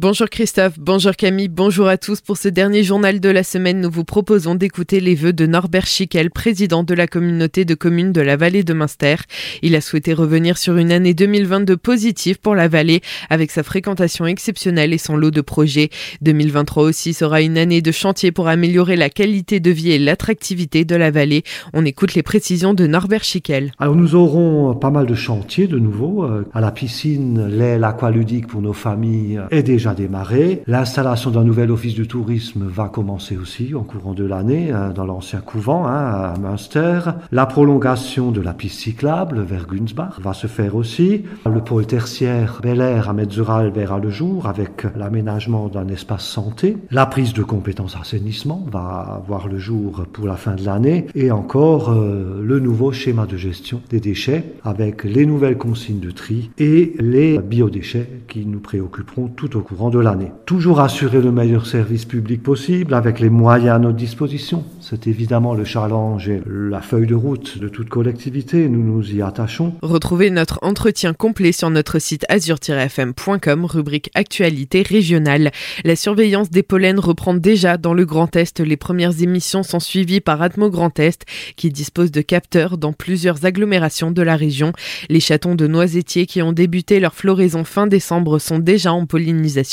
Bonjour Christophe, bonjour Camille, bonjour à tous. Pour ce dernier journal de la semaine, nous vous proposons d'écouter les vœux de Norbert Schickel, président de la communauté de communes de la vallée de Münster. Il a souhaité revenir sur une année 2022 positive pour la vallée, avec sa fréquentation exceptionnelle et son lot de projets. 2023 aussi sera une année de chantier pour améliorer la qualité de vie et l'attractivité de la vallée. On écoute les précisions de Norbert Schickel. Alors nous aurons pas mal de chantiers de nouveau. Euh, à la piscine, l'aile aqualudique pour nos familles est déjà démarré. L'installation d'un nouvel office de tourisme va commencer aussi en courant de l'année hein, dans l'ancien couvent hein, à Münster. La prolongation de la piste cyclable vers Günzbach va se faire aussi. Le pôle tertiaire Bel Air à Metzural verra le jour avec l'aménagement d'un espace santé. La prise de compétences assainissement va voir le jour pour la fin de l'année et encore euh, le nouveau schéma de gestion des déchets avec les nouvelles consignes de tri et les biodéchets qui nous préoccuperont tout au cours de l'année. Toujours assurer le meilleur service public possible avec les moyens à notre disposition. C'est évidemment le challenge et la feuille de route de toute collectivité. Nous nous y attachons. Retrouvez notre entretien complet sur notre site azur-fm.com, rubrique actualité régionale. La surveillance des pollens reprend déjà dans le Grand Est. Les premières émissions sont suivies par Atmo Grand Est, qui dispose de capteurs dans plusieurs agglomérations de la région. Les chatons de noisetiers qui ont débuté leur floraison fin décembre sont déjà en pollinisation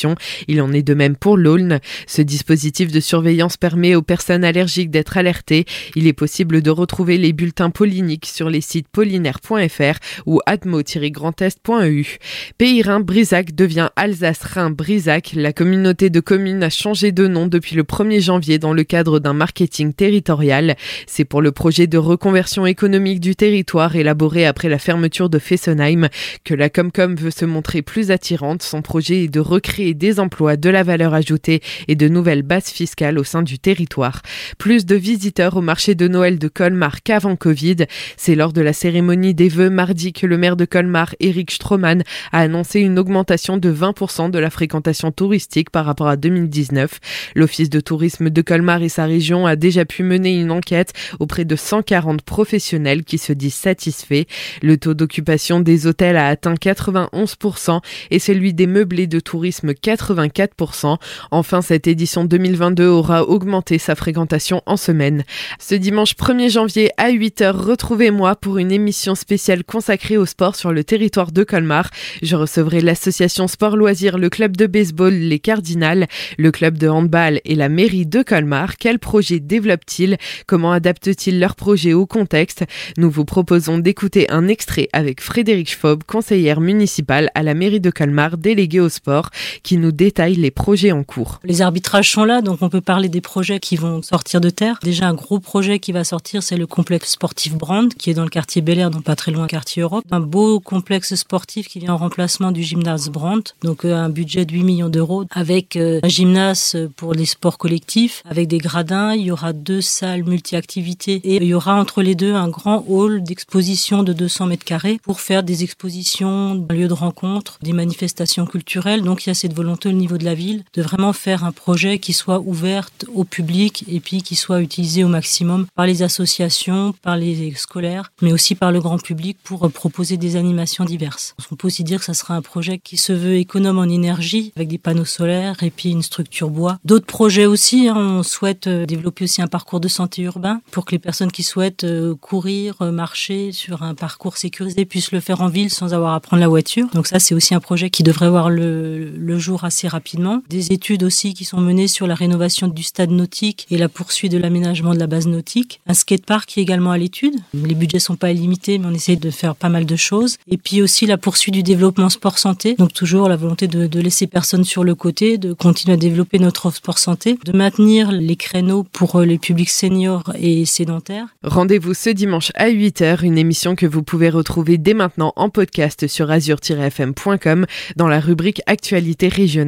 il en est de même pour l'Aulne. Ce dispositif de surveillance permet aux personnes allergiques d'être alertées. Il est possible de retrouver les bulletins polliniques sur les sites pollinaire.fr ou atmo-grandest.eu. Pays Rhin Brisac devient Alsace Rhin Brisac. La communauté de communes a changé de nom depuis le 1er janvier dans le cadre d'un marketing territorial. C'est pour le projet de reconversion économique du territoire élaboré après la fermeture de Fessenheim que la Comcom veut se montrer plus attirante. Son projet est de recréer des emplois, de la valeur ajoutée et de nouvelles bases fiscales au sein du territoire. Plus de visiteurs au marché de Noël de Colmar qu'avant Covid. C'est lors de la cérémonie des vœux mardi que le maire de Colmar, Eric Stroman, a annoncé une augmentation de 20% de la fréquentation touristique par rapport à 2019. L'Office de tourisme de Colmar et sa région a déjà pu mener une enquête auprès de 140 professionnels qui se disent satisfaits. Le taux d'occupation des hôtels a atteint 91% et celui des meublés de tourisme 84%. Enfin, cette édition 2022 aura augmenté sa fréquentation en semaine. Ce dimanche 1er janvier à 8h, retrouvez-moi pour une émission spéciale consacrée au sport sur le territoire de Colmar. Je recevrai l'association Sport Loisirs, le club de baseball Les Cardinals, le club de handball et la mairie de Colmar. Quels projets développent-ils Comment adaptent-ils leurs projets au contexte? Nous vous proposons d'écouter un extrait avec Frédéric Schwab, conseillère municipale à la mairie de Colmar, déléguée au sport qui nous détaille les projets en cours. Les arbitrages sont là, donc on peut parler des projets qui vont sortir de terre. Déjà, un gros projet qui va sortir, c'est le complexe sportif Brand, qui est dans le quartier Bel Air, donc pas très loin, quartier Europe. Un beau complexe sportif qui vient en remplacement du gymnase Brand, donc euh, un budget de 8 millions d'euros, avec euh, un gymnase pour les sports collectifs, avec des gradins. Il y aura deux salles multi-activités et il y aura entre les deux un grand hall d'exposition de 200 mètres carrés pour faire des expositions, un lieu de rencontre, des manifestations culturelles. Donc il y a cette volonté au niveau de la ville de vraiment faire un projet qui soit ouvert au public et puis qui soit utilisé au maximum par les associations, par les scolaires, mais aussi par le grand public pour proposer des animations diverses. On peut aussi dire que ça sera un projet qui se veut économe en énergie avec des panneaux solaires et puis une structure bois. D'autres projets aussi, hein, on souhaite euh, développer aussi un parcours de santé urbain pour que les personnes qui souhaitent euh, courir, euh, marcher sur un parcours sécurisé puissent le faire en ville sans avoir à prendre la voiture. Donc ça, c'est aussi un projet qui devrait voir le, le jour assez rapidement. Des études aussi qui sont menées sur la rénovation du stade nautique et la poursuite de l'aménagement de la base nautique. Un skatepark qui est également à l'étude. Les budgets sont pas illimités, mais on essaie de faire pas mal de choses. Et puis aussi la poursuite du développement sport-santé. Donc toujours la volonté de, laisser personne sur le côté, de continuer à développer notre offre sport-santé, de maintenir les créneaux pour les publics seniors et sédentaires. Rendez-vous ce dimanche à 8h, une émission que vous pouvez retrouver dès maintenant en podcast sur azur-fm.com dans la rubrique Actualité régionale.